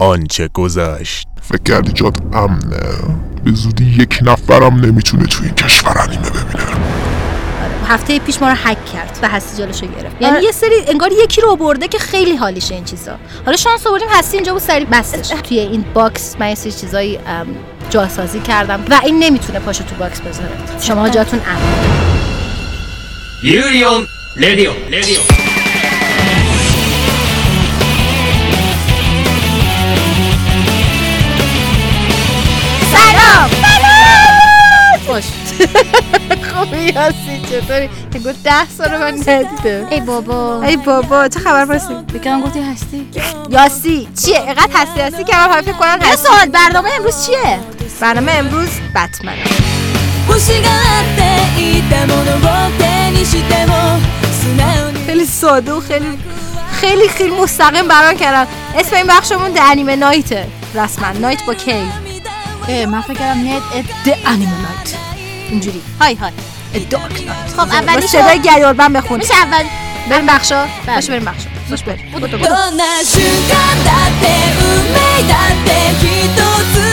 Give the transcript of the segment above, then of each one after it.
آنچه گذشت. فکر کردی جات امنه؟ به زودی یک نفرم نمی‌تونه تو این کشور انیمه ببینه. هفته پیش ما رو هک کرد و هستی جلوشو گرفت. یعنی آره. یه سری انگار یکی رو برده که خیلی حالیشه این چیزا. حالا شانس آوردیم هستی اینجا بود سری بستش. توی این box من یه سری چیزایی جاسازی کردم و این نمی‌تونه پاشو تو box بذاره. شما جاتون امن. ユーリ خوبی هستی چطوری؟ گفت ده سال من ندیده ای بابا. ای بابا چه خبر پاسی بکرم گفتی هستی؟ یاسی. چیه؟ اقدر هستی هستی که من فکر کنم یه سوال برنامه امروز چیه؟ برنامه امروز بتمنه خیلی ساده و خیلی خیلی خیلی مستقیم برام کردم اسم این بخشمون ده انیمه نایته رسما. نایت با کی من فکر کردم ات د انیمه نایت اینجوری های های دارک نایت خب با اولی صدای گریالبن بخون میشه اول بریم بخشا بله. باشه بریم بخشا باش بریم どんな瞬間だって運命だって一つ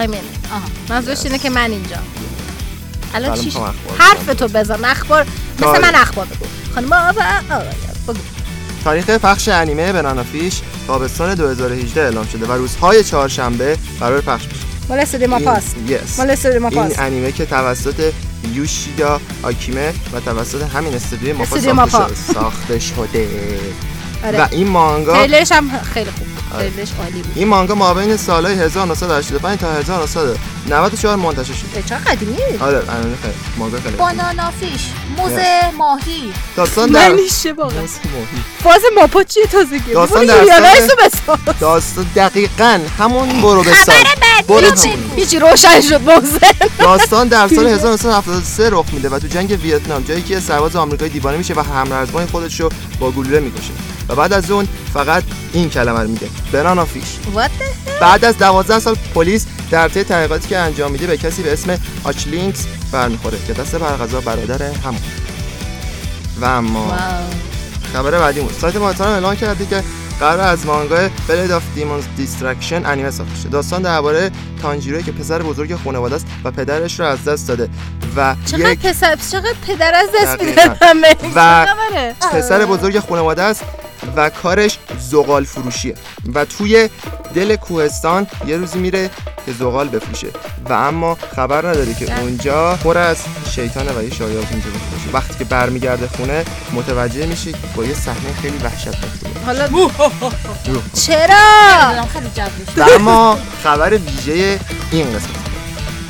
گفت آیمین آها. منظورش اینه که من اینجا. الان چی حرف تو بزن اخبار. مثل آره. من اخبار بگو. خانم آقا بگو. تاریخ پخش انیمه بنانافیش تابستان 2018 اعلام شده و روزهای چهارشنبه قرار پخش بشه. مال این- ماپاس Yes. مال استودیو این ماپاس انیمه که توسط یوشیدا آکیمه و توسط همین استودیو ماپا ساخته. شده. شده و آره این مانگا تریلرش هم خیلی خوب. بود. تریلرش عالی بود. این مانگا ما بین سالهای 1985 تا 1994 منتشر شد چقدر قدیمی؟ آره انیمه خیلی مانگا خیلی بانانا فیش موزه ماهی. داستان در منیشه واقعا موز ماهی. فاز ماپا چیه تازگی داستان در داستان دقیقا همون برو بسار برو هیچی روشن شد موزه. داستان در سال 1973 رخ میده و تو جنگ ویتنام جایی که سرباز آمریکایی دیوانه میشه و همرزبان خودش رو با گلوله می‌کشه. و بعد از اون فقط این کلمه رو میگه. Banana Fish بعد از 12 سال پلیس در طی تحقیقاتی که انجام میده به کسی به اسم اش لینکس برمیخوره که دست بر قضا برادر همون. و اما خبر بعدی سایت محترم اعلان کرده که قرار از مانگای Blade of Demon's Destruction انیمه ساخته شه. داستان درباره تانجیروی که پسر بزرگ خانواده است و پدرش رو از دست داده. و چقدر یک پسر چقدر پدر از دست همه و؟ پسر بزرگ خانواده است و کارش زغال فروشیه. و توی دل کوهستان یه روزی میره که زغال بفروشه. و اما خبر نداره که اونجا پر از شیطانه و یه شایعات اونجا باشه وقتی که برمیگرده خونه متوجه میشه که با یه صحنه خیلی وحشتناک حالا. چرا؟ و اما خبر ویژه این قسمت.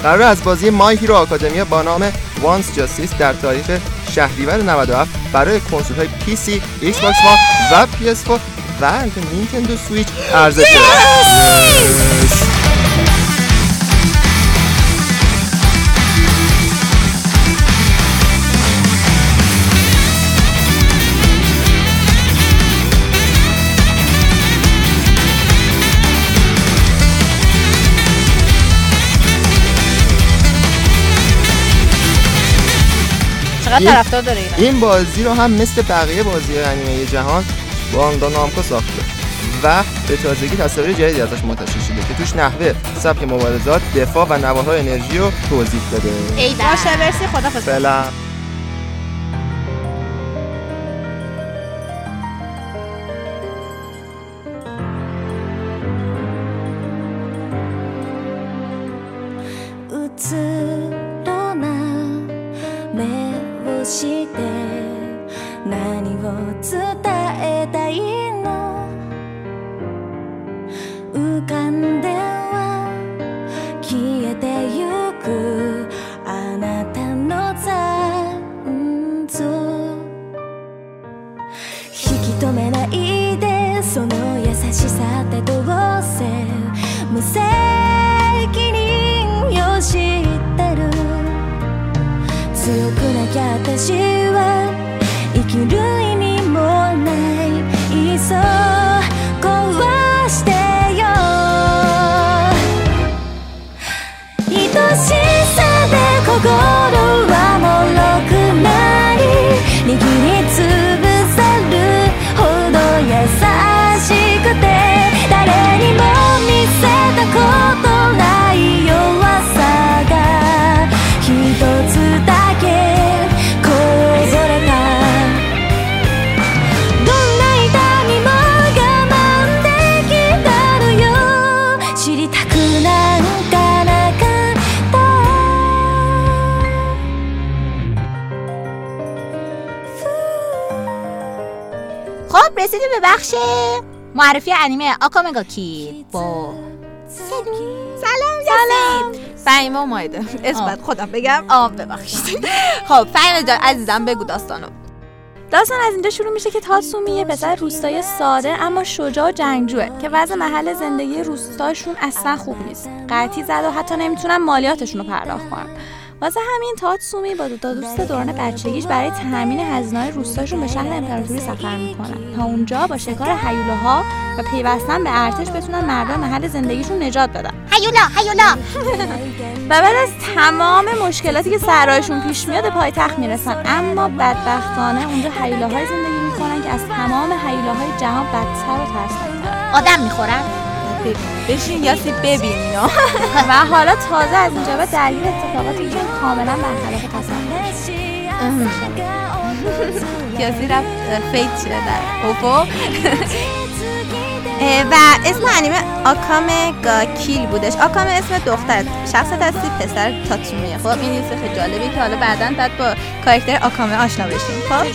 قرار از بازی My Hero Academia با نام One's Justice در تاریخ شهریور 97 برای کنسول های PC، Xbox و PS 4 و البته Nintendo Switch عرضه شده Yes. چقدر طرفدار داره این بازی رو هم مثل بقیه بازی انیمه جهان باندا نامکو ساخته و به تازگی تصاویر جدیدی ازش منتشر شده که توش نحوه سبک مبارزات دفاع و نواهای انرژی رو توضیح بده ای باشه مرسی خدا 強くなきゃ私は生きる意味もない。いっそ壊してよ。愛しさで心 بخش معرفی انیمه آکامگا کید. با سلام سلام. فهیمه و مایده اسم آه. بعد خودم بگم. آب ببخشید. خب فهیمه جان عزیزم بگو داستانو. داستان از اینجا شروع میشه که تاتسومی یه پسر روستای ساده اما شجاع و جنگجوه که وضع محل زندگی روستاشون اصلا خوب نیست. قطعی زد و حتی نمی‌تونن مالیاتشون رو پرداخت کنن. واسه همین تاتسومی با دو تا دوست دوران بچگیش برای تامین هزینه‌های روستاشون به شهر امپراتوری سفر می‌کنن. تا اونجا با شکار هیولاها و پیوستن به ارتش بتونن مردم محل زندگیشون نجات بدن. هیولا هیولا! و بعد از تمام مشکلاتی که سرایشون پیش میاد به پایتخت می‌رسن. اما بدبختانه اونجا هیولاهای زندگی می‌کنن که از تمام هیولاهای جهان بدتر و ترسناکترن آدم می‌خورن؟ بشین یاسی ببین اینا و حالا تازه از اینجا به درگیر اتفاقاتی که کاملا برخلاف تصور. یاسی رفت فیت شده. در و اسم انیمه آکامه گا کیل بودش. آکامه اسم دختر. شخصیت اصلی پسر تاتسومیه. خب این یه خیلی جالبه که حالا بعدا بعد با کاراکتر آکامه آشنا بشیم. خب؟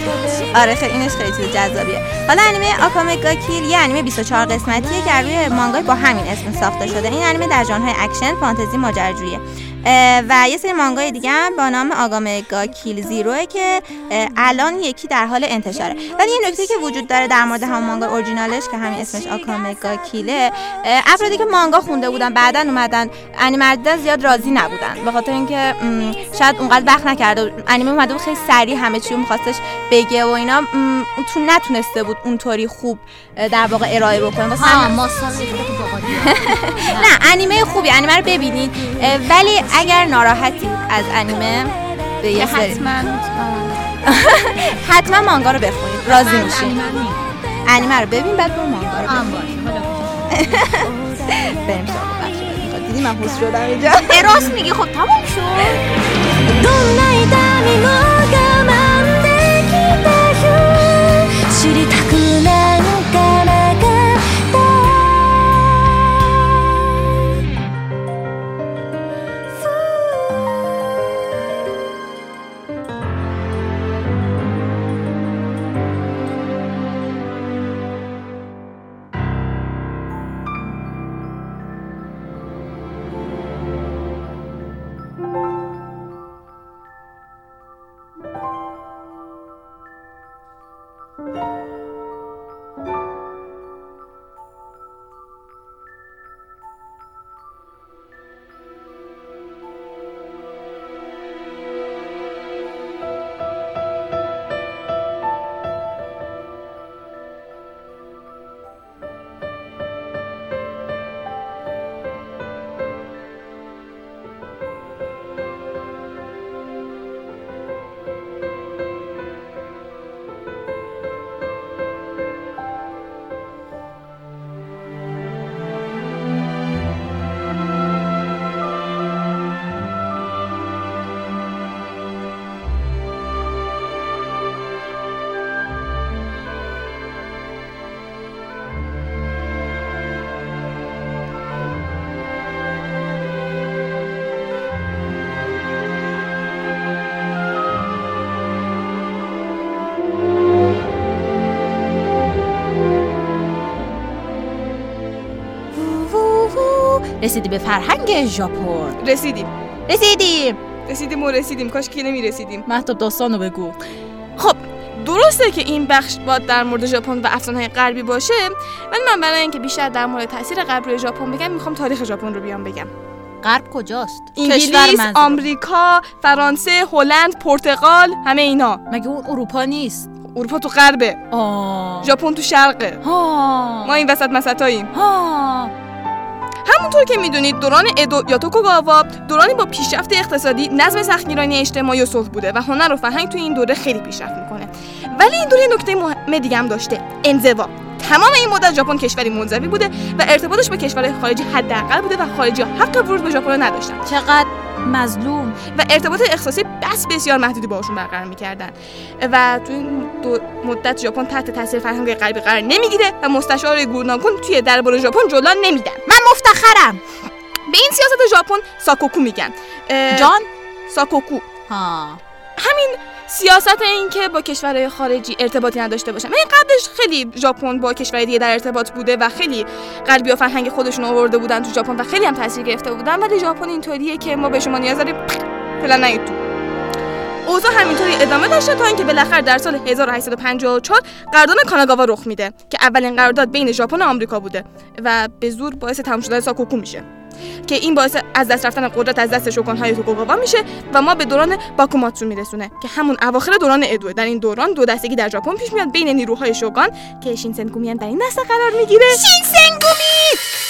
آره خیلی اینش خیلی چیز جذابیه. حالا انیمه آکامه گا کیل یه انیمه 24 قسمتیه که روی مانگای با همین اسم ساخته شده. این انیمه در ژانرهای اکشن فانتزی ماجراجوییه و یه سری مانگای دیگه هم با نام آکامه گا کیل Zero ه که الان یکی در حال انتشاره. ولی یه نکته که وجود داره در مورد هم مانگا اورجینالش که همین اسمش آکامه گا کیله افرادی که مانگا خونده بودن بعدا اومدن انیمه دیدن زیاد راضی نبودن. به خاطر اینکه شاید اونقدر وقت نکرده. انیمه اومده بود خیلی سریع همه چی میخواستش بگه و اینا. تو نتونسته بود اونطوری خوب در واقع ارائه بکنه. نه انیمه خوبی انیمه رو ببینید. ولی اگر ناراحتی از انیمه به یه سری حتما حتما مانگا رو بخونید راضی میشین. انیمه رو ببین بعد برو مانگا رو باشه بریم سراغ بخش دیدی من حوس شدم اینجا. راست میگی خب تمام شد. رسیدی به فرهنگ ژاپن. رسیدیم. رسیدیم. رسیدیم و رسیدیم. کاش که نمی‌رسیدیم. مهتاب داستانو بگو. خب درسته که این بخش باید در مورد ژاپن و افسانه‌های غربی باشه ولی من برای اینکه بیشتر در مورد تاثیر غرب روی ژاپن بگم می‌خوام تاریخ ژاپن رو بیام بگم. غرب کجاست؟ انگلیس،. آمریکا، فرانسه، هلند، پرتغال همه اینا. مگه اون اروپا نیست؟ اروپا تو غربه. آه. ژاپن تو شرقه. ها ما این وسط مسطاییم. همونطور که می‌دونید دوران ادو یا توکوگاوا دورانی با پیشرفت اقتصادی نظم سختگیرانه اجتماعی و صلح بوده و هنر و فرهنگ توی این دوره خیلی پیشرفت می‌کنه. ولی این دوره نکته مهم دیگه هم داشته انزوا. تمام این مدت ژاپن کشوری منزوی بوده و ارتباطش با کشورهای خارجی حداقل بوده و خارجی حق ورود به ژاپن نداشتن. چقدر؟ مظلوم و ارتباط اقتصادی بس بسیار محدودی باشون برقرار می‌کردن. و تو این دو مدت ژاپن تحت تاثیر فرهنگ غربی قرار نمی‌گیره و مستشار گورناکون توی دربار ژاپن جلو نمیدن. من مفتخرم. به این سیاست ژاپن ساکوکو میگن. جان؟ ساکوکو. ها. همین سیاست این که با کشورهای خارجی ارتباطی نداشته باشن. این قبلش خیلی ژاپن با کشورهای دیگه در ارتباط بوده و خیلی غربی و فرهنگ خودشون آورده بودن تو ژاپن و خیلی هم تاثیر گرفته بودن. ولی ژاپن اینطوریه که ما به شما نیاز داریم. فعلا تو. همینطوری ادامه داشته تا اینکه بالاخره در سال 1854 قرارداد کاناگاوا رخ میده که اولین قرارداد بین ژاپن و آمریکا بوده و به زور باعث تمام شدن ساکوکو میشه. که این باعث از دست رفتن قدرت از دست شوگان‌های توکوگاوا میشه و ما به دوران باکوماتسو میرسونه که همون اواخر دوران ادوه در این دوران دو دستگی در ژاپن پیش میاد بین نیروهای شوگان که شینسنگومی در این دسته قرار می‌گیره. شینسنگومی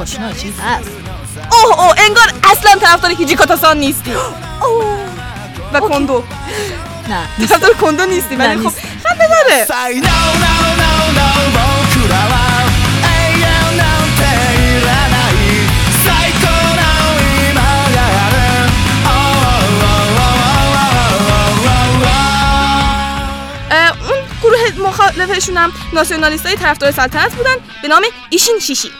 آشنا چیز هست. اوه اوه انگار اصلا طرفدار هیجیکاتاسان نیستی. اوه. و کندو. نه طرفدار کندو نیستی ولی خب خنده داره. مخالفشون هم ناسیونالیست های طرفدار سلطنت بودن به نام ایشین شیشی.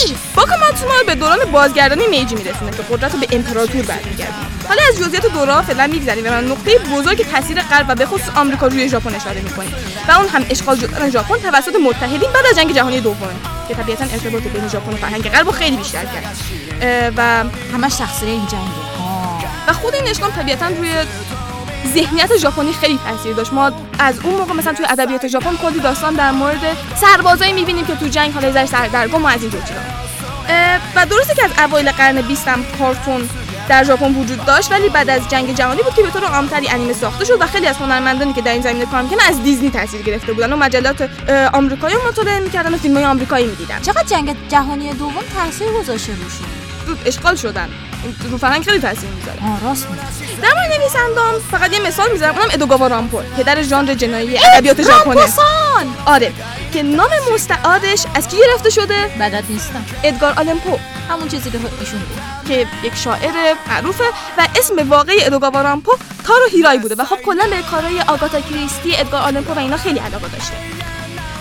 ایشین شیشی باکاماتسو ما رو به دوران بازگردانی میجی میرسونه که قدرت رو به امپراتور برمیگردونه. حالا از جزئیات دوران فعلا میگذریم و من نقطه بزرگ تاثیر غرب و به خصوص آمریکا روی ژاپن اشاره می‌کنیم و اون هم اشغال ژاپن توسط متحدین بعد از جنگ جهانی دوم که طبیعتا ارتباط بین ژاپن و فرهنگ غرب رو خیلی بیشتر کرد. و همش تقصیر این جنگه و خود این اشغال طبیعتا روی ذهنیت ژاپنی خیلی تاثیر داشت. ما از اون موقع مثلا توی ادبیات ژاپن کلی داستان در مورد سربازایی می‌بینیم که تو جنگ حالا ذره سردرگم و از این چیزا. و درسته که از اوایل قرن 20 هم کارتون در ژاپن وجود داشت ولی بعد از جنگ جهانی بود که به طور عامتری انیمه ساخته شد و خیلی از هنرمندانی که در این زمینه کار می‌کنن از دیزنی تاثیر گرفته بودن و مجلات آمریکایی مطالعه می‌کردن و فیلم های آمریکایی می‌دیدن. چقدر جنگ جهانی دوم تاثیر گذاشته روشون اشغال شدن. رو فرهنگ خیلی تاثیر می‌ذاره. آه راست میگی. در مورد نویسندام فقط یه مثال می‌ذارم اونم ادوگاوا رامپو پدر ژانر جنایی ادبیات ژاپنه آره که نام مستعارش از کی گرفته شده؟ بدت نیستم. ادگار آلمپو همون چیزی که ایشون بود. که یک شاعر معروفه و اسم واقعی ادوگاوا رامپو تارو هیرای بوده. و خب کلا به کارهای آگاتا کریستی ادگار آلمپو و اینا خیلی علاقه داشته.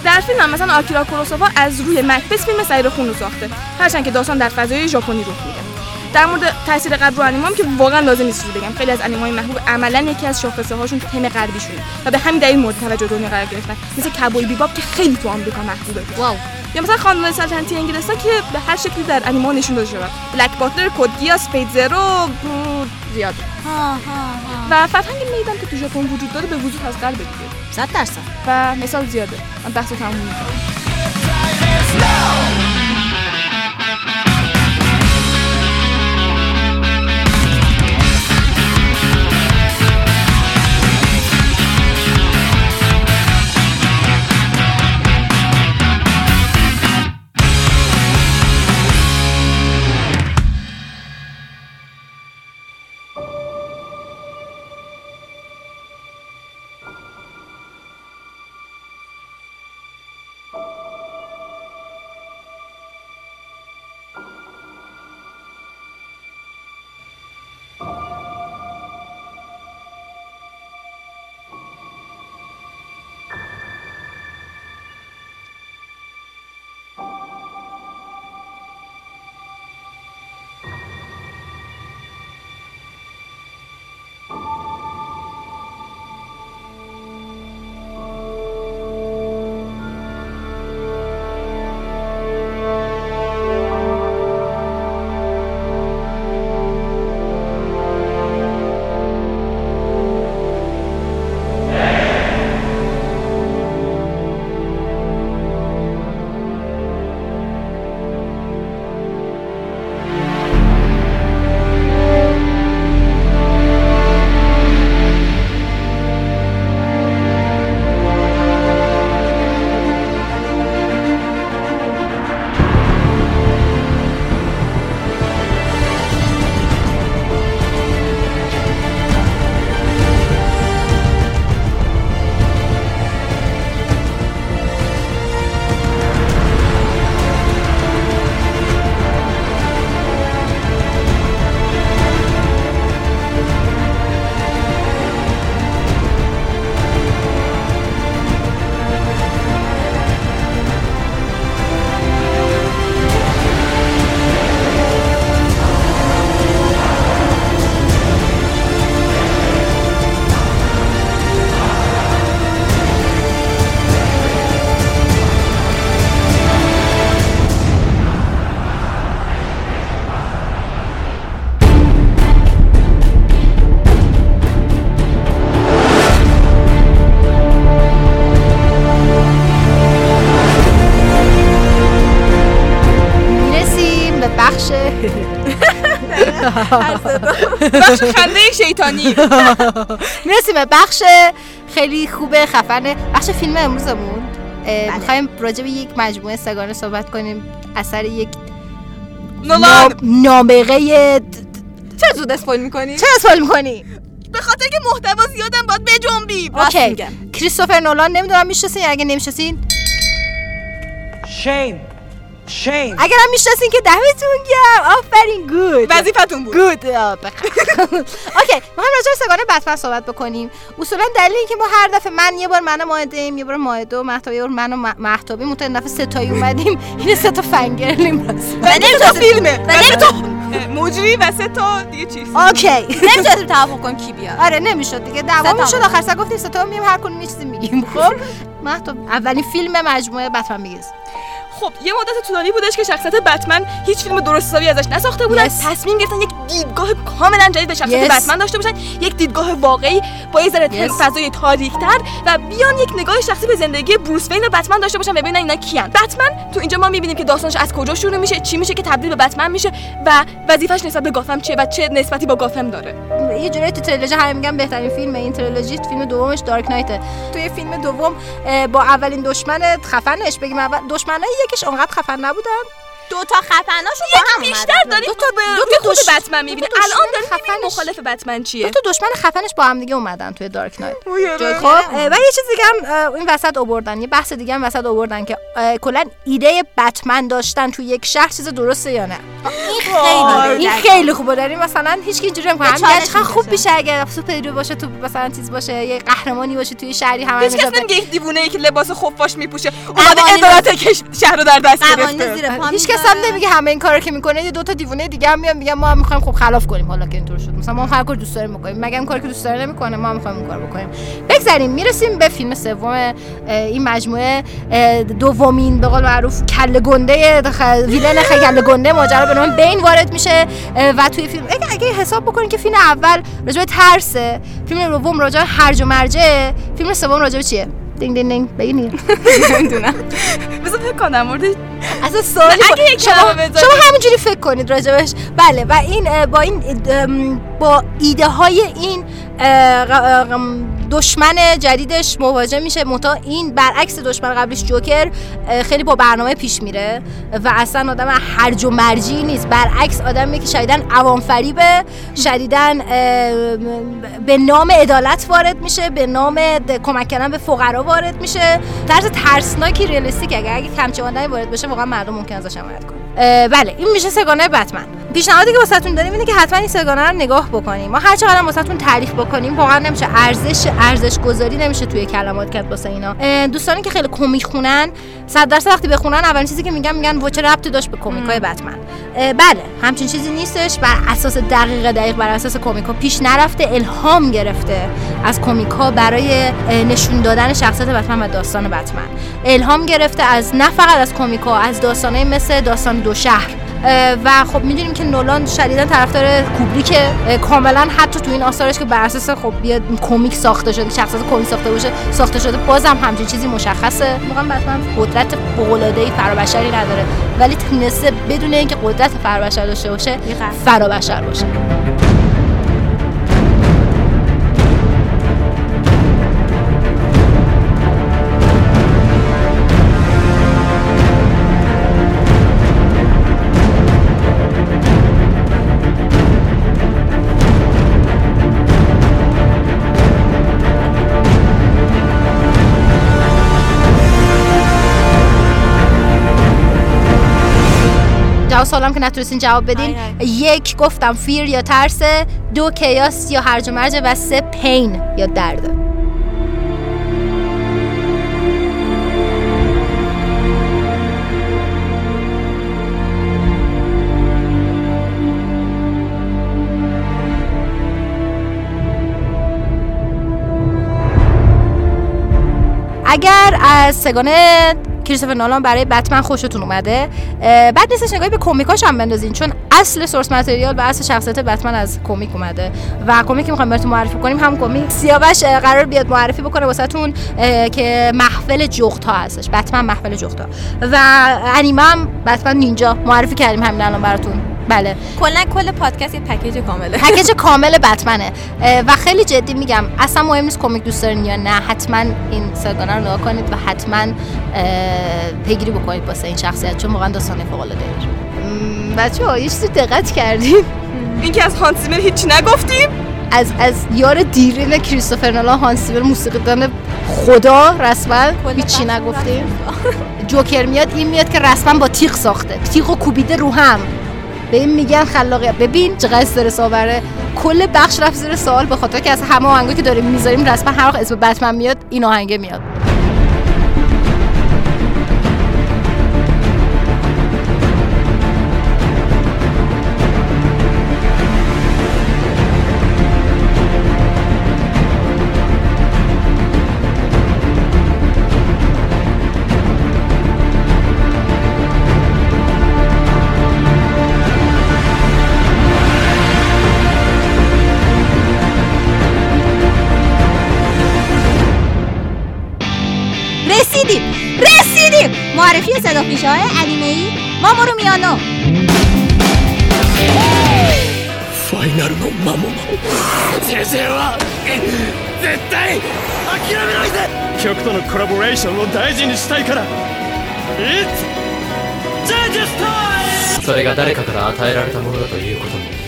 در فیلم هم مثلا آکیرا کوروساوا از روی مکبس فیلم سیر خون رو ساخته. هرچند که داستان در فضای ژاپنی رخ میده. در مورد تاثیر غرب رو انیمه هم که واقعا لازم نیست چیزی بگم. خیلی از انیمه‌های محبوب عملا یکی از شاخصه هاشون تم غربیشونه و به همین دلیل مورد توجه دنیا قرار گرفتن. مثل کبوی بیباب که خیلی تو آمریکا محبوبه. واو. یا مثلا خاندان سلطنتی انگلستان که به هر شکلی در انیمه نشون داده شده. بلک باتلر کد بود زیاد. ها ها ها. و فرهنگ میدان که تو ژاپن وجود داره به وجود از غرب دیگه صد درصد. و مثال زیاده. من بحث تموم می‌کنم. بخش خنده شیطانی. می‌رسیم به بخش خیلی خوبه خفنه بخش فیلم امروزمون. بله. می‌خوایم راجع به یک مجموعه سگانه صحبت کنیم. اثر یک نابغه چه زود اسپویل می‌کنی؟ چرا سوال می‌کنی؟ به خاطر که محتوا زیادم باید بجنبی. اوکی. کریستوفر نولان نمی‌دونم می‌شناسین اگه نمی‌شناسین؟ Shame. Shame. اگر هم می‌شناسین که دمتون گرم. آفرین good وظیفتون بود. good okay ما هم راجع سه‌گانه بتمن صحبت بکنیم. اصولا دلیل اینکه ما هر دفعه من یه بار من و ماهده ایم یه بار ماهده و مهتاب یه بار من و م- مهتابی این دفعه ستایی اومدیم. این سه تا fangirl یم و نمی‌تونم فیلمه و نمی‌تونم مجری و سه تا دیگه چیز. okay نمی‌تونستیم توافق کنیم کی بیاد. آره نمی‌شد دیگه. دعوا می‌شد. آخر سر گفتیم سه تا میایم هر کدوم یه چیزی میگیم. خب؟ مهتاب اولین فیلم مجموعه بتمن میگیز. خب یه مدت طولانی بودش که شخصیت بتمن هیچ فیلم درست حسابی ازش نساخته بودن Yes. تصمیم گرفتن یک دیدگاه کاملا جدید به شخصیت Yes. بتمن داشته باشن یک دیدگاه واقعی با یه ذره Yes. فضای تاریک‌تر و بیان یک نگاه شخصی به زندگی بروس وین و بتمن داشته باشن و ببینن اینا کیان بتمن تو اینجا ما می‌بینیم که داستانش از کجا شروع میشه چی میشه که تبدیل به بتمن میشه و وظیفش نسبت به گاثم چیه و چه نسبتی با گاثم داره یه جوری تو تریلوژی همه میگن بهترین فیلم این تریلوژی فیلم دومش دارک نایته توی فیلم دوم با اولین دشمن خفنش بگیم اول دشمنای یکیش اونقدر خفن نبودن دو تا خفناشون با هم بیشتر. داریم. دو تا- دو تا خود بتمن دو تا الان داریم خفنش- مخالف بتمن دو چیه تا دشمن خفنش با هم دیگه اومدن توی Dark Knight. خب و یه چیز دیگه هم این وسط آوردن. یه بحث دیگه هم وسط آوردن که کلا ایده بتمن داشتن توی یک شهر چیز درسته یا نه؟ خیلی این خیلی خوبه. داری مثلا هیچ کی اینجوری نمی‌کنه. به هم چالش چقدر خوب. میشه اگه superhero باشه تو مثلا چیز باشه یه قهرمانی باشه توی شهری همه هیچ کس. نمیگه یک دیوونه ای که لباس خفاش میپوشه. اومده ادارت شهر رو در دست گرفته. هیچ کس هم نمیگه همه این کارو که می‌کنه. یه دو تا دیوونه دیگه هم میان میگن ما هم می‌خوایم خب خلاف کنیم حالا که اینطور شد. مثلا ما هر کار دوست داریم بکنیم. مگه کاری که دوست داره نمی‌کنه ما هم می‌خوایم اون کارو بکنیم. بگذریم. می‌رسیم به فیلم سوم این مجموعه دومین به قول معروف کله گنده. ویلن کله گنده. ماجرا به نام بین وارد میشه و توی فیلم اگه, اگه حساب بکنین که فیلم اول راجع به ترسه فیلم دوم راجع به هرج و مرجه فیلم سوم راجع به چیه؟ دینگ دینگ دینگ بگین نمی‌دونم بذار فکر کنم مورد اصلا سوالی اگه با- یک شما شما همینجوری فکر کنید راجبش بله و این با این با ایده های این دشمن جدیدش مواجه میشه. متا این برعکس دشمن قبلیش جوکر خیلی با برنامه پیش میره و اصلا آدم هرج و مرجی نیست. برعکس آدمی که شدیدن عوام فریبه شدیدن به نام عدالت وارد میشه به نام کمک کردن به فقرا وارد میشه. طرز ترسناکی ریالیستیک اگه اگه کمچه وارد بشه واقعا مردم ممکن ازش حمایت کنن. اه، بله این میشه سگانه بتمن. پیشنهادی که واسهتون داریم اینه که حتما این سگانه رو نگاه بکنیم. ما هر چقدر واسهتون تعریف بکنیم واقعا نمیشه ارزش ارزش گذاری نمیشه توی کلمات کرد واسه اینا. دوستانی که خیلی کمیک خونن صد درصد وقتی بخونن اولین چیزی که میگن میگن وچه ربطی داشت به کمیک های بتمن. بله همچین چیزی نیستش. بر اساس دقیق دقیق بر اساس کمیک ها پیش نرفته الهام گرفته از کمیک ها برای نشون دادن شخصیت بتمن و داستان بتمن. الهام گرفته از نه فقط از کمیک ها از داستانه مثل داستان دو شهر. و خب می‌دونیم که نولان شدیدا طرفدار کوبریکه. اه، کاملا حتی تو این آثارش که بر اساس خب یه کمیک ساخته شده شخصیت کمیک ساخته باشه ساخته شده بازم همچین چیزی مشخصه. واقعا بتمن قدرت فوق‌العاده‌ای فرابشری نداره. ولی تونسته بدون اینکه قدرت فرابشر داشته باشه فرابشر باشه. سوالم که نتونستین جواب بدین. یک گفتم فیر یا ترسه دو کیاس یا هرج و مرج و سه پین یا درده اگر از سگانه کریستوفر نولان برای بتمن خوشتون اومده؟ بعد نیستش نگاهی به کمیکاش هم بندازین چون اصل سورس متریال و اصل شخصیت بتمن از کمیک اومده. و کمیکی که می‌خوایم براتون معرفی کنیم هم کمیک سیاوش قرار بیاد معرفی بکنه واسهتون که محفل جغت ها هستش. بتمن محفل جغت ها و انیمه هم بتمن نینجا. معرفی کردیم همین الان براتون. بله. کلا کل پادکست یه پکیج کامله. پکیج کامل بتمنه. و خیلی جدی میگم اصلا مهم نیست کمیک دوست دارین یا نه حتما این سگانه رو نگاه کنید و حتما پیگیری بکنید واسه این شخصیت چون واقعا داستان فوق العاده بچه ها یه چیزی دقت کردیم این که از هانس زیمر هیچی نگفتیم؟ از از یار دیرین کریستوفر نولان هانس زیمر موسیقیدان خدا رسما هیچی نگفتیم. جوکر میاد این میاد که رسما با تیغ ساخته. تیغ و کوبیده رو هم. به این میگن خلاقیت ببین چقدر استرس آوره کل بخش رفت زیر سوال به خاطر که از همه آهنگایی که داریم می‌ذاریم رسما هر وقت اسم بتمن میاد این آهنگه میاد. 전설의 애니ファイナルの魔物先生は絶対諦めないで曲とのコラボレーションを大事にしたいから It's それが誰かから与えられたものだということに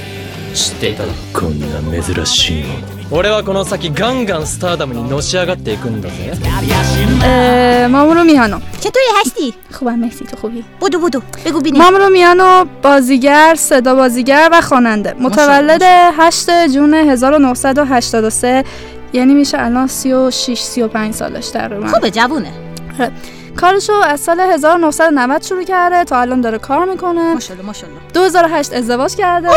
っていただこんな珍しいもの俺はこの先ガンガンスターダムにのし上がっていくんだぜ مامورو میانو چطوری هستی خوبم مرسی تو خوبی بودو بودو بگو بینیم مامورو میانو بازیگر صدا بازیگر و خواننده متولد 8 جون 1983 یعنی میشه الان 36 35 سالش تقریبا خوبه جوونه کارشو از سال 1990 شروع کرده تا الان داره کار می‌کنه. ماشاءالله ماشاءالله. 2008 ازدواج کرده.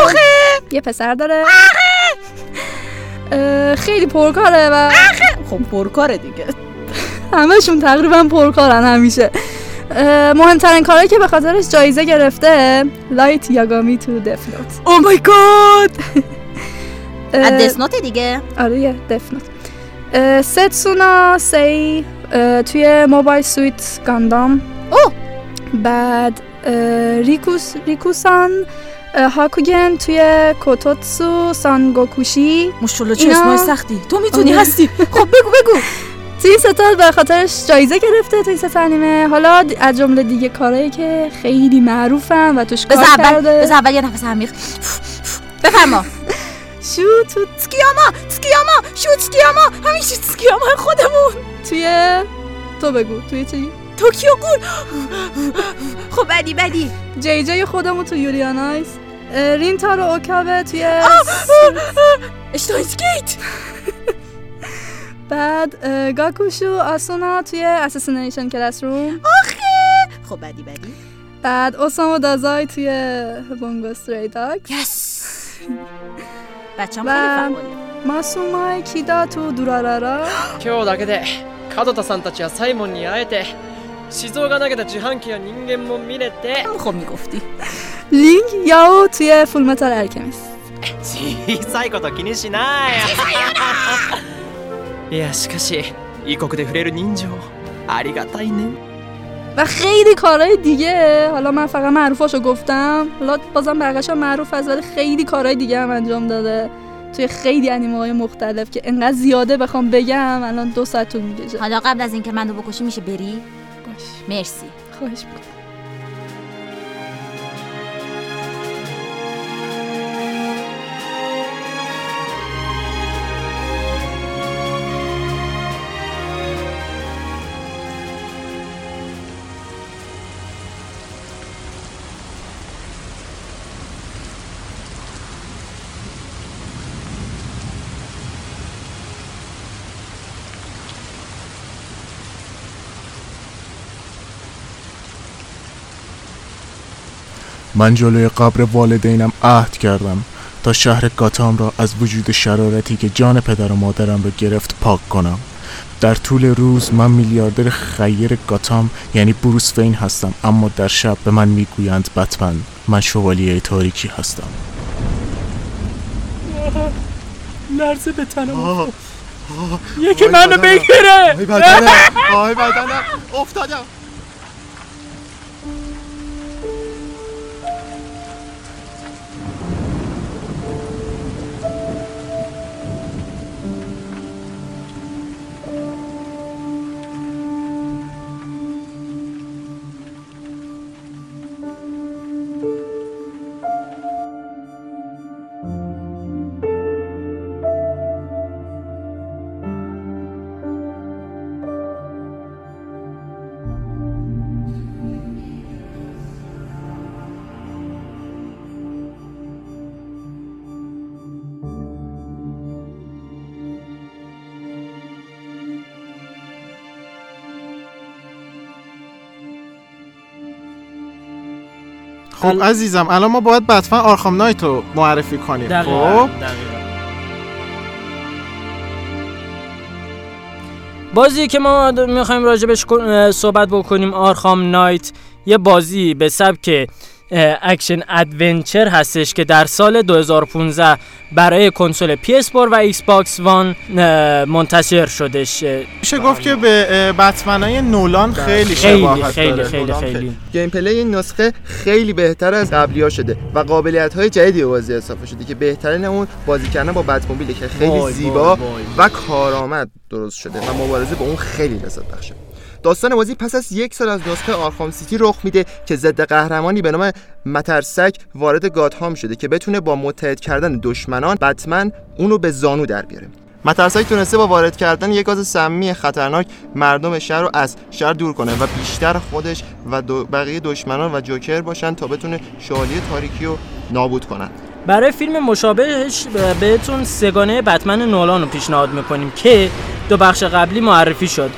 یه پسر داره. خیلی پرکاره و خب پرکاره دیگه. همشون تقریبا پرکارن همیشه. مهمترین کاری که به خاطرش جایزه گرفته لایت یاگامی تو Death Note oh my god دیگه؟ آره یه Death Note اه، ستسونا سی توی Mobile Suit Gundam اوه. بعد ریکوس ریکوسان هاکوگن توی کوتوتسو سانگوکوشی ماشاءالله چه اسمای سختی. تو می‌تونی آره. هستی. خب بگو بگو. توی ستا به خاطرش جایزه گرفته توی ست انیمه. حالا از جمله دیگه کارهایی که خیلی معروفن و توش کار کرده. بذار اول یه نفس عمیق. بفرما. شو تو تسکیاما! تسکیاما! شو تسکیاما! همین شو تسکیاما خودمون! توی تو بگو توی چی؟ توکیو گول! خب بدی بدی. جی جی خودمون تو یوریانایز اه، رینتارو اوکاوه توی اشتاینسگیت بعد گاکوشو آسونا توی اساسینیشن کلاس روم خب بدی بدی. بعد اوسامو دازای توی بونگو ستری داگ یس. بچه هم و- خیلی فعاله ماسومای کیدا تو دورارارا 今日だけで門田さんたちやサイモンに会えて静雄が投げた自販機や人間も見れて خب میگفتی لینک یاو توی فول متال الکمیست 小さいこと気にしないいやしかし異国で触れる人情ありがたいね و خیلی کارهای دیگه. حالا من فقط معروفاشو گفتم. حالا بازم بقیش معروف هست ولی خیلی کارهای دیگه هم انجام داده. توی خیلی انیمه های مختلف که انقدر زیاده بخوام بگم الان دو ساعت طول می‌کشه. حالا قبل از اینکه منو بکشی میشه بری؟ باش. مرسی. خواهش می‌کنم. من جلوی قبر والدینم عهد کردم تا شهر گاتام را از وجود شرارتی که جان پدر و مادرم را گرفت پاک کنم. در طول روز من میلیاردر خیر گاتام یعنی بروس وین هستم اما در شب به من می‌گویند بتمن. من شوالیه تاریکی هستم. لرزه به تنم یکی منو بگیره! آی بدنم آی بدنم. افتادم. خب عزیزم الان ما باید Batman Arkham Knight رو معرفی کنیم دقیقاً خب دقیقاً. بازی که ما می‌خوایم راجبش صحبت بکنیم Arkham Knight یه بازی به سبک action adventure هستش که در سال 2015 برای کنسول PS4 و Xbox One منتشر شدش میشه گفت که به اه، بتمنای نولان خیلی خیلی شباهت خیلی داره. خیلی نولان خیلی gameplay این نسخه خیلی بهتر از قبلی ها شده و قابلیت های جدیدی به بازی اضافه شده که بهترین اون بازی کردن با بتموبیله که خیلی زیبا. و کارآمد درست شده و مبارزه با اون خیلی لذت بخشه داستان بازی پس از یک سال از نسخه آرخام سیتی رخ میده که ضد قهرمانی به نام مترسک وارد گاتهام شده که بتونه با متحد کردن دشمنان بتمن اونو به زانو در بیاره. مترسک تونسته با وارد کردن یک گاز سمی خطرناک مردم شهر رو از شهر دور کنه و بیشتر خودش و بقیه دشمنان و جوکر باشن تا بتونه شالی تاریکی رو نابود کنن. برای فیلم مشابهش بهتون سه‌گانه بتمن نولان رو پیشنهاد می‌کنیم که دو بخش قبلی معرفی شد.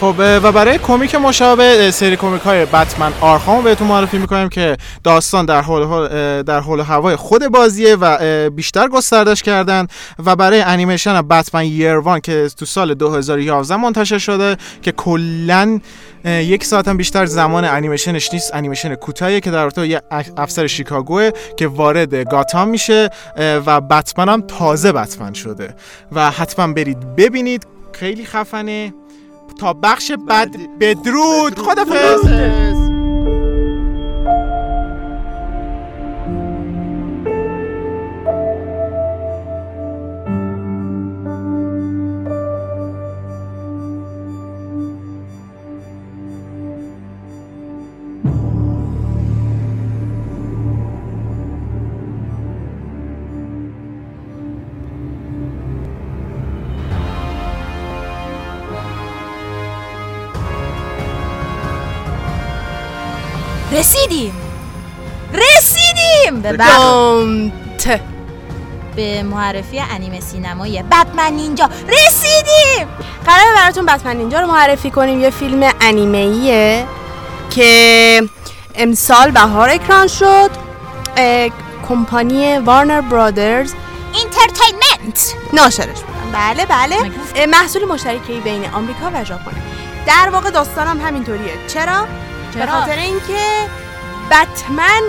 خب و برای کمیک مشابه سری کمیک های بتمن آرخام بهتون معرفی می‌کنیم که داستان در حول در حال و هوای خود بازیه و بیشتر گستردش کردن و برای انیمیشن Batman Year One که تو سال 2011 منتشر شده که کلا یک ساعت هم بیشتر زمان انیمیشنش نیست انیمیشن کوتاهیه که در رابطه یه اف- افسر شیکاگوه که وارد گاتام میشه و بتمن هم تازه بتمن شده. و حتما برید ببینید. خیلی خفنه. تا بخش بعد بدرود. خدافظ به. دامت به معرفی انیمه سینمایی بتمن نینجا رسیدیم! قرار براتون بتمن نینجا رو معرفی کنیم. یه فیلم انیمه‌ایه که امسال بهار اکران شد. کمپانی Warner Brothers Entertainment ناشرش. بودن بله. بله محصول مشترکی بین آمریکا و ژاپن. در واقع داستانم همینطوریه. چرا؟ به چرا؟ خاطر اینکه بتمن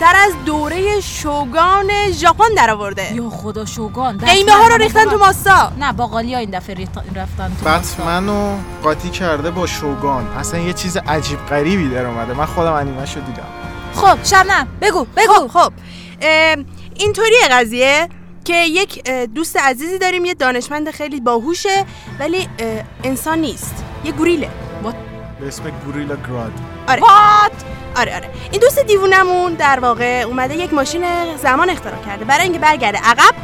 سر از دوره شوگان ژاپن درآورده. یا خدا شوگان قیمه ها رو ریختن تو ماستا. نه باقالی ها این دفعه رفتن تو بتمن رو قاطی کرده با شوگان. اصلا یه چیز عجیب غریبی در اومده. من خودم انیمه شو دیدم. خب شبنم. بگو بگو. خب خب. اه، اینطوریه قضیه که یک دوست عزیزی داریم یه دانشمند خیلی باهوشه ولی انسان نیست. یه گوریله. به اسم گوریلا گراد. آره. آره آره. این دوست دیوونمون در واقع اومده یک ماشین زمان اختراع کرده. برای اینکه برگرده عقب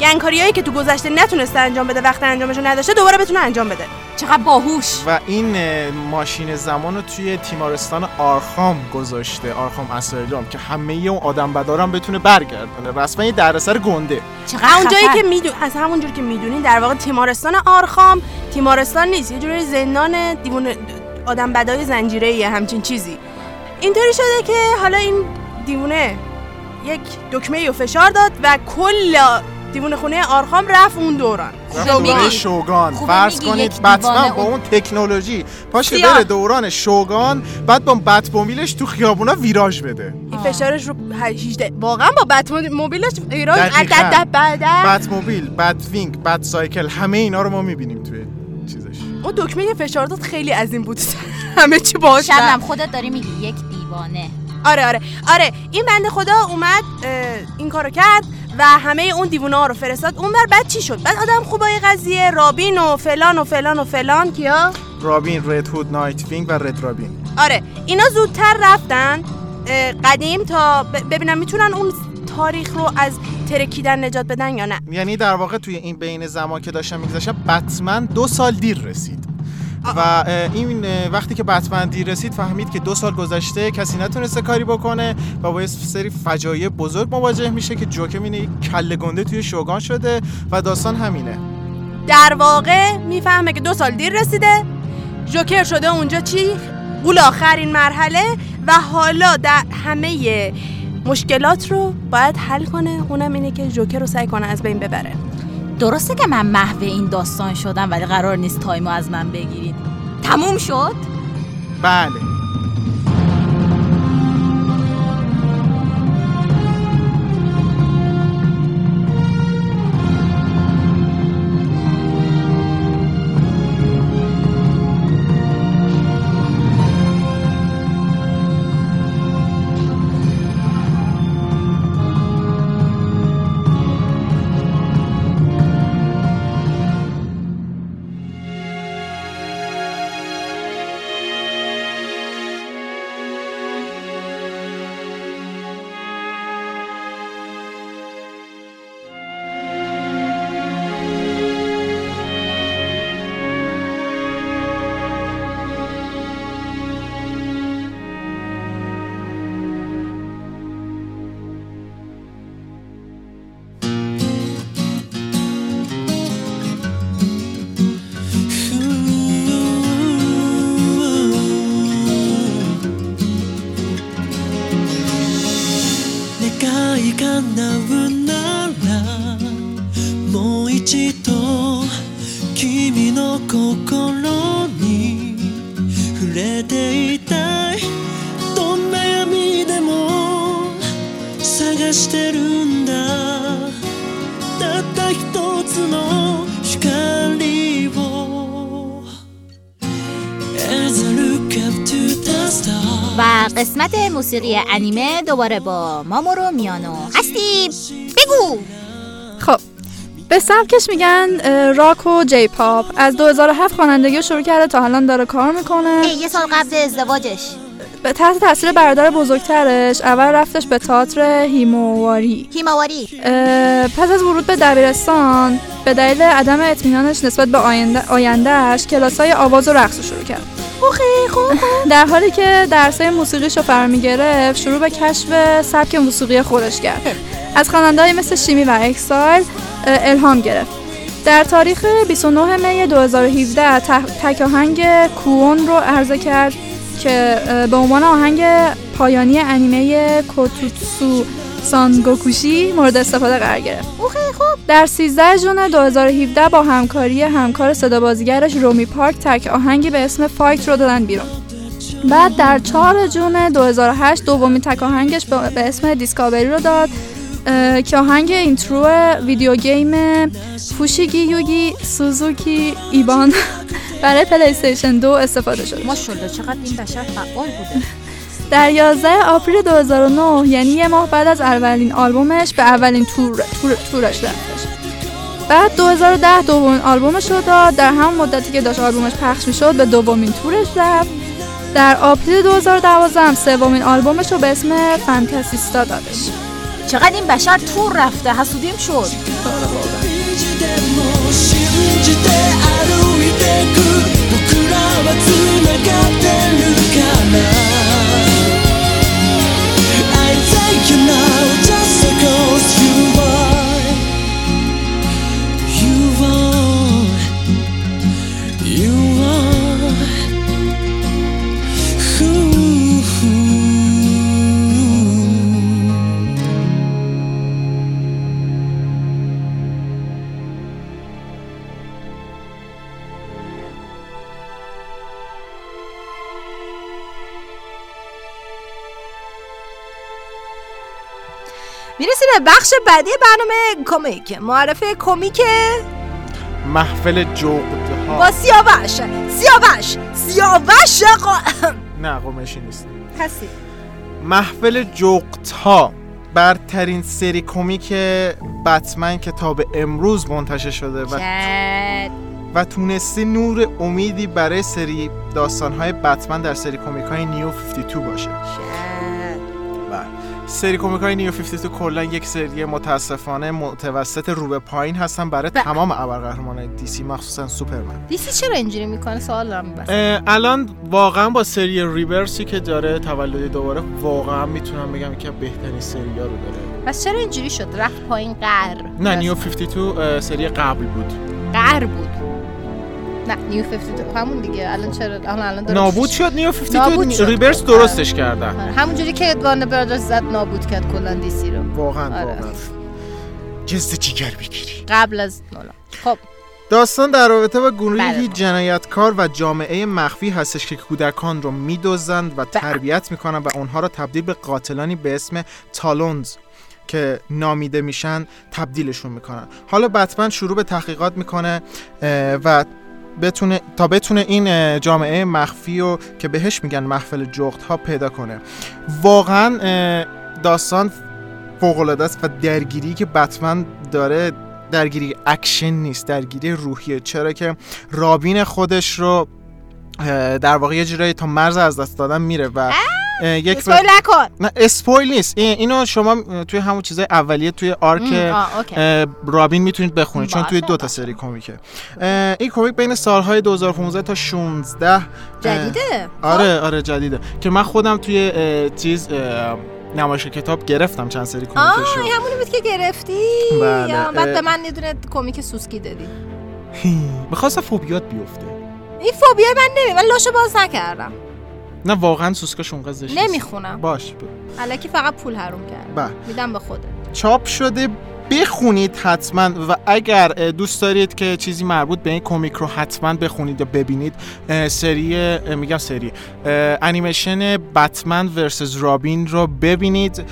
گنگکاریایی که تو گذشته نتونسته انجام بده وقت انجامشو نداشته دوباره بتونه انجام بده. چقدر باهوش. و این ماشین زمان رو توی تیمارستان آرخام گذاشته آرخام اسایلوم که همه اون آدم بدارم بتونه برگردونه. رسما یه دردسر گنده. چقدر همون جایی خفن. که میدون از همون جور که می‌دونین در واقع تیمارستان آرخام تیمارستان نیست یه جوری زندان دیوون آدم بدای زنجیره همچین چیزی اینطوری شده که حالا این دیوونه یک دکمه و فشار داد و کل دیوونه خونه آرخام رفت اون دوران میگی. شوگان فرض کنید بتمن با اون- تکنولوژی پاشه سیاه. بره دوران شوگان بعد با بتموبیلش تو خیابونا ویراژ بده این فشارش رو 18 واقعا با بت موبیلش ایران دقیقاً. عدد بعد بتموبیل بت وینگ بت سایکل همه اینا رو ما می‌بینیم توی اون دکمه فشار داد خیلی عظیم بود. همه چی باش شبنم خودت داری میگی یک دیوانه. آره آره. آره این بنده خدا اومد این کارو کرد و همه اون دیوونه ها رو فرستاد. اون بر بعد چی شد؟ بعد آدم خوبای قضیه رابین و فلان و فلان و فلان. کیا؟ رابین رد هود نایت وینگ و رد رابین آره اینا زودتر رفتن قدیم تا ببینم می‌تونن اون تاریخ رو از ترکیدن نجات بدن یا نه؟ یعنی در واقع توی این بین زمان که داشتم میگذاشتم بتمن دو سال دیر رسید. و این وقتی که بتمن دیر رسید فهمید که دو سال گذشته کسی نتونسته کاری بکنه و با یه سری فجایع بزرگ مواجه میشه که جوکر اینه یک کله گنده توی شوگان شده و داستان همینه. در واقع می‌فهمه که دو سال دیر رسیده. جوکر شده اونجا چی؟ اول آخرین مرحله و حالا در همه مشکلات رو باید حل کنه. اونم اینه که جوکر رو سعی کنه از بین ببره. درسته که من محو این داستان شدم ولی قرار نیست تایمو از من بگیرید. تموم شد؟ بله. موسیقی انیمه دوباره با مامورو میانو هستیم بگو خب به سبکش میگن راک و جی پاپ از 2007 خوانندگی شروع کرده تا الان داره کار می‌کنه. یه سال قبل ازدواجش. به تحت تاثیر برادر بزرگترش. اول رفتش به تئاتر هیمواری هیماواری. اه، پس از ورود به دبیرستان به دلیل عدم اطمینانش نسبت به آینده آیندهش کلاسای آواز و رقص رو شروع کرد. در حالی که درسای موسیقیش رو فرا می‌گرفت شروع به کشف سبک موسیقی خودش کرد. از خواننده‌های مثل شیمی و اکسایل الهام گرفت. در تاریخ 29 می 2017 ت- تک آهنگ کوون رو عرضه کرد که به عنوان آهنگ پایانی انیمه کوتوتسو سانگوکوشی مورد استفاده قرار گرفت. در 13 ژوئن 2017 با همکاری همکار صدا بازیگرش رومی پارک تک آهنگی به اسم فایت رو دادن بیرون. بعد در 4 June 2008 دومین تک آهنگش به اسم Discovery رو داد که آهنگ intro video game فوشیگی یوگی سوزاکو ایبون برای پلی استیشن 2 استفاده شد. ماشاءالله چقدر این بشر فعال بوده. در 11 April 2009 یعنی یه ماه بعد از اولین آلبومش به اولین تور, تور تورش رفتش. بعد 2010 دومین آلبومش رو داد. در همون مدتی که داشت آلبومش پخش می‌شد به دومین تورش رفت. در آپریل 2012 هم سومین آلبومش رو به اسم فانتاسیستا دادش. چقدر این بشر تور رفته حسودیم شد. بخش بعدی برنامه کمیک. معرفه کمیک محفل جغدها. با سیاوش. سیاوش. سیاوش قا- نه قمشی نیست. هستی. محفل جغدها. برترین سری کمیک بتمن که تا به امروز منتشر شده و و تونسته نور امیدی برای سری داستانهای بتمن در سری کمیک های نیو 52 باشه. سری کمیک های New 52 کلا یک سری متاسفانه متوسط رو به پایین هستن برای بله. تمام ابرقهرمانان DC مخصوصا سوپرمن. DC چرا اینجوری می‌کنه؟ سوال دارم الان واقعا با سری ریورسی که داره تولدی دوباره واقعا می‌تونم بگم که بهترین سری ها رو داره. پس چرا اینجوری شد؟ رفت پایین قر نه New 52 اه، سری قبل بود. قر بود. نه New 52 همون دیگه. الان چرا؟ الان الان داره نابود شد. نیو نابود 52 شد. ریبرس درستش کردن آره، همونجوری که وارنر برادرز زد نابود کرد کلا دی سی رو. واقعا آره. واقعا. جز جیگر بگیری. قبل از نولان. خب. داستان در رابطه با گروهی بله. جنایتکار و جامعه مخفی هستش که کودکان رو میدوزند و تربیت می‌کنن و اونها رو تبدیل به قاتلانی به اسم تالونز که نامیده میشن تبدیلشون می‌کنن. حالا بتمن شروع به تحقیقات می‌کنه و بتونه تا بتونه این جامعه مخفی رو که بهش میگن محفل جغد ها پیدا کنه. واقعا داستان فوق العاده است و درگیری که بتمن داره درگیری اکشن نیست درگیری روحیه. چرا که رابین خودش رو در واقع یه جورایی تا مرز از دست دادن میره و یک spoil نکن. نه spoil نیست. این- اینو شما توی همون چیزای اولیه توی arc آه، رابین می‌تونید بخونید چون توی دو تا سری کمیکه. اه، این کمیک بین سالهای 2015 تا 16 اه، جدیده؟ آره آره جدیده. که من خودم توی چیز نمایش کتاب گرفتم چند سری آه کمیکشو این همونی بود که گرفتی؟ بله، بعد. به من یه دونه کمیک سوسکی دادی. می‌خواستم فوبیات بیفته. این فوبیا من نمی من لاشو باز نکردم. نه واقعا سوسکاش اونقدر زشت. نمی‌خونم باش الکی فقط پول حروم کرد بله. میدم به خوده چاپ شده بخونید حتما و اگر دوست دارید که چیزی مربوط به این کمیک رو حتما بخونید یا ببینید سری میگم سری انیمیشن بتمن ورسز رابین رو ببینید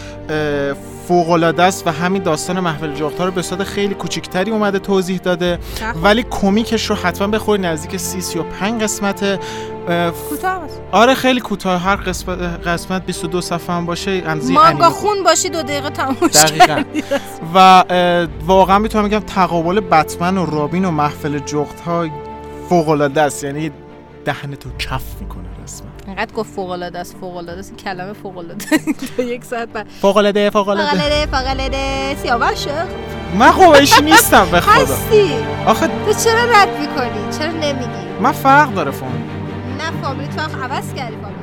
فوق العاده است و همین داستان محفل جغتا رو به صورت خیلی کوچیکتری اومده توضیح داده. ولی کمیکش رو حتما بخورید نزدیک 30 35 قسمت اه، کوتاه. آره خیلی کوتاه. هر قسمت قسمت 22 صفحه هم باشه. اندازه مانگا خون باشی دو دقیقه تمومش دقیقاً. و واقعا می‌تونم بگم تقابل بتمن و رابین و محفل جغت ها فوق العاده است. یعنی دهن تو کف می‌کنه. رسما اینقدر گفت فوق العاده است فوق العاده است کلمه فوق العاده یک ساعت بعد. فوق العاده فوق فوق العاده فوق العاده سیاوشه من قویشی نیستم به خدا. هستی؟ آخه تو چرا رد می‌کنی؟ چرا نمیگی؟ من فرق داره فون نه فامیلی تو هم عوض کردی فامیلی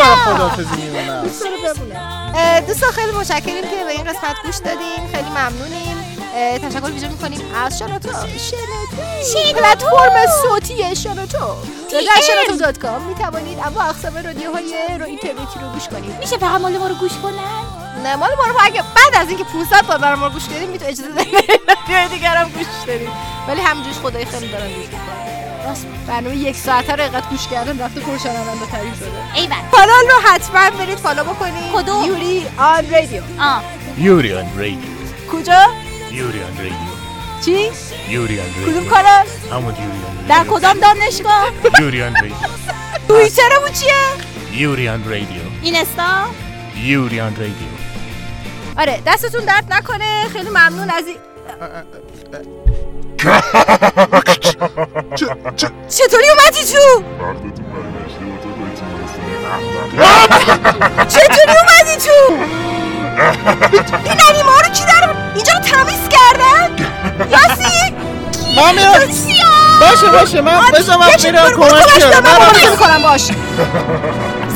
برای خدافزی میمونم دوستان خیلی متشکریم که به این قسمت گوش دادین خیلی ممنونیم. تشکر ویژه می‌کنیم از شنوتو. شنوتو. پلتفرم صوتی شنوتو. در شنوتو دات کام. می‌توانید اما اقسام رادیوهای رو اینترنتی رو گوش کنید. میشه فقط مال ما رو گوش کنن؟ نه مال ما رو اگه بعد از اینکه 500 بار برای ما رو گوش کردیم می‌تونید اجازه بدید. رادیوهای دیگر هم گوش داریم ولی همینجوری خدای خیلی دارن گوش راست. برنامه یک ساعته رو اینقدر گوش کردن رفته پرشنونده ترین شده. ایول. کانال رو حتما برید follow بکنید. کدوم؟ یوری آن رادیو. آه. یوریان رادیو. کجا؟ یوریان رادیو. چی؟ یوریان کدوم کانال؟ همون یوریان در کدام دانشگاه؟ یوریان رادیو. توییترمون چیه؟ یوریان رادیو. اینستا؟ یوریان رادیو. آره دستتون درد نکنه. خیلی ممنون از این چطوری اومدی تو؟ چطوری اومدی تو؟ این انیما رو کی در اینجا رو تمیز کردن؟ یاسی؟ من میرم باشه باشه من بذار من میرم کمک کنم من مبارزه می‌کنم باش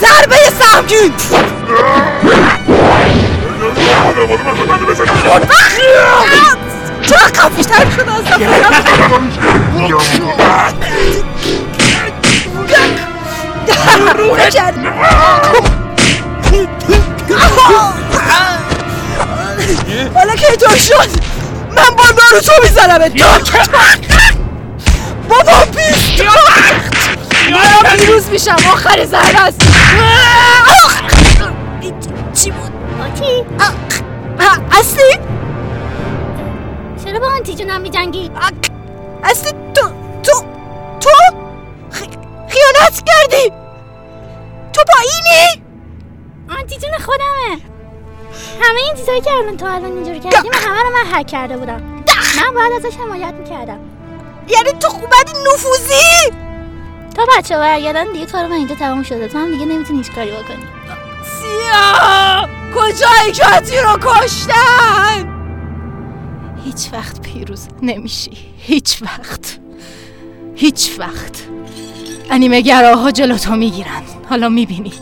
ضربه سهمگین چرا خفیشتر شد از رو کرد حالا که اینطور شد من با دارو تو می‌زنم تو بابا بیست من پیروز میشم آخر زهر است چی بود؟ اصلی چرا با آنتی جونم میجنگی؟ اصلی تو تو تو؟ خیانت کردی! تو با اینی؟ آنتی جون خودمه. همه این چیزایی که الان تو الان اینجوری کردی من همه رو من حک کرده بودم. من باید ازش حمایت می‌کردم. یعنی تو خوبت نفوذی؟ تا بچه برگردن دیگه کار من اینجا تمام شده. تو هم دیگه نمی‌تونی هیچ کاری بکنی. سیا کجایی که آتی رو کشتن؟ هیچ وقت پیروز نمیشی. هیچ وقت. هیچ وقت. انیمه گراها جلو تو می‌گیرن. حالا می‌بینی.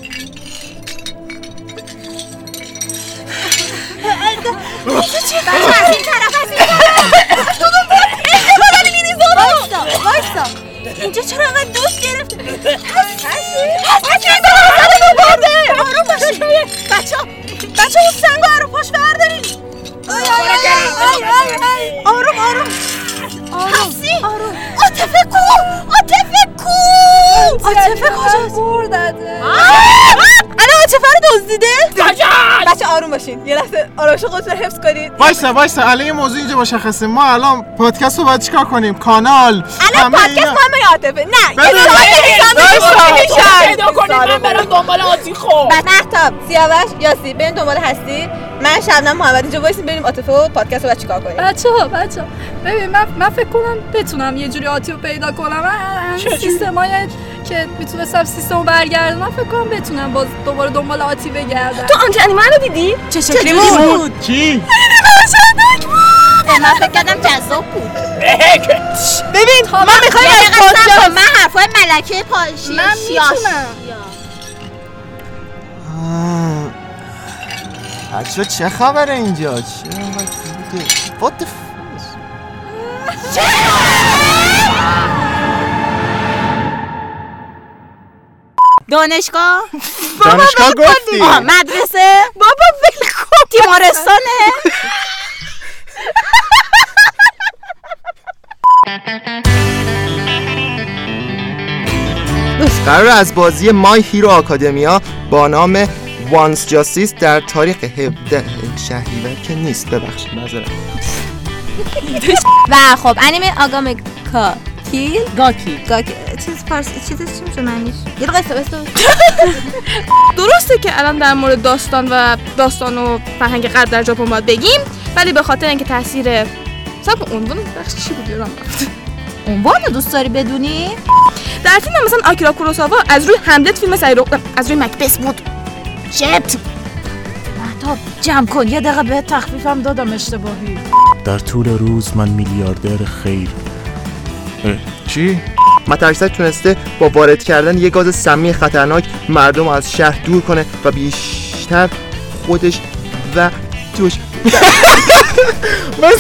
بچه اینجا چرا انقدر دوست گرفته آروم باشی. بچه بچه اون سنگو رو پاش بردارین. آروم آروم هستی عاطفه کو عاطفه کو عاطفه کجاست بردته عاطفه رو دزدیده؟ بچه آروم باشین. یه لحظه آرامش خودتون رو حفظ کنید. وایسا وایسا. الان یه موضوع اینجا مشخصه. ما الان پادکست رو باید چیکار کنیم؟ کانال الان همه پادکست. مهم عاطفه. نه پیدا کنید من برم دنبال آتی خب. محتاب سیاوش یاسی بریم دنبال هستی. من شبنم محمد اینجا وایسیم بریم عاطفه و پادکست رو بعد چیکار کنیم؟ بچه ها بچه ببین من, من فکر کنم بتونم یه جوری آتی رو پیدا کنم. من سیستم های که می‌تونستم سیستم من فکر کنم بتونم باز دوباره دنبال آتی بگردم. تو آنتی انیمه رو دیدی؟ چه شکلی بود؟ کی من فکر کردم جذاب بود. ببین من می‌خوام از کن. من حرفای ملکه پاشی من می‌تونم. بچه چه خبره اینجا؟ چه What the f- دانشگاه؟ دانشگاه گفتی. مدرسه؟ بابا ول کن. تیمارستانه؟ قرار از بازی مای هیرو آکادمیا با نام وانس جاستیس در تاریخ 17 شهریور که نیست. ببخشید معذرت و خب انیمه آگامه کا کیل گاکی گاکی چیز پارس چیزش چی میشه معنیش یه دقیقه درسته که الان در مورد داستان و داستان و فرهنگ غرب در ژاپن باید بگیم ولی به خاطر اینکه تاثیر سب عنوان بخش چی بود؟ یادم رفت. عنوان دوست داری بدونی؟ در فیلم مثلا آکیرا کوروساوا از روی هملت فیلم سری از روی مکبس بود. جت مهتاب جمع کن. یه دقیقه به تخفیفم دادم اشتباهی. در طول روز من میلیاردر خیر چی؟ مترسک تونسته با وارد کردن یه گاز سمی خطرناک مردم از شهر دور کنه و بیشتر خودش و من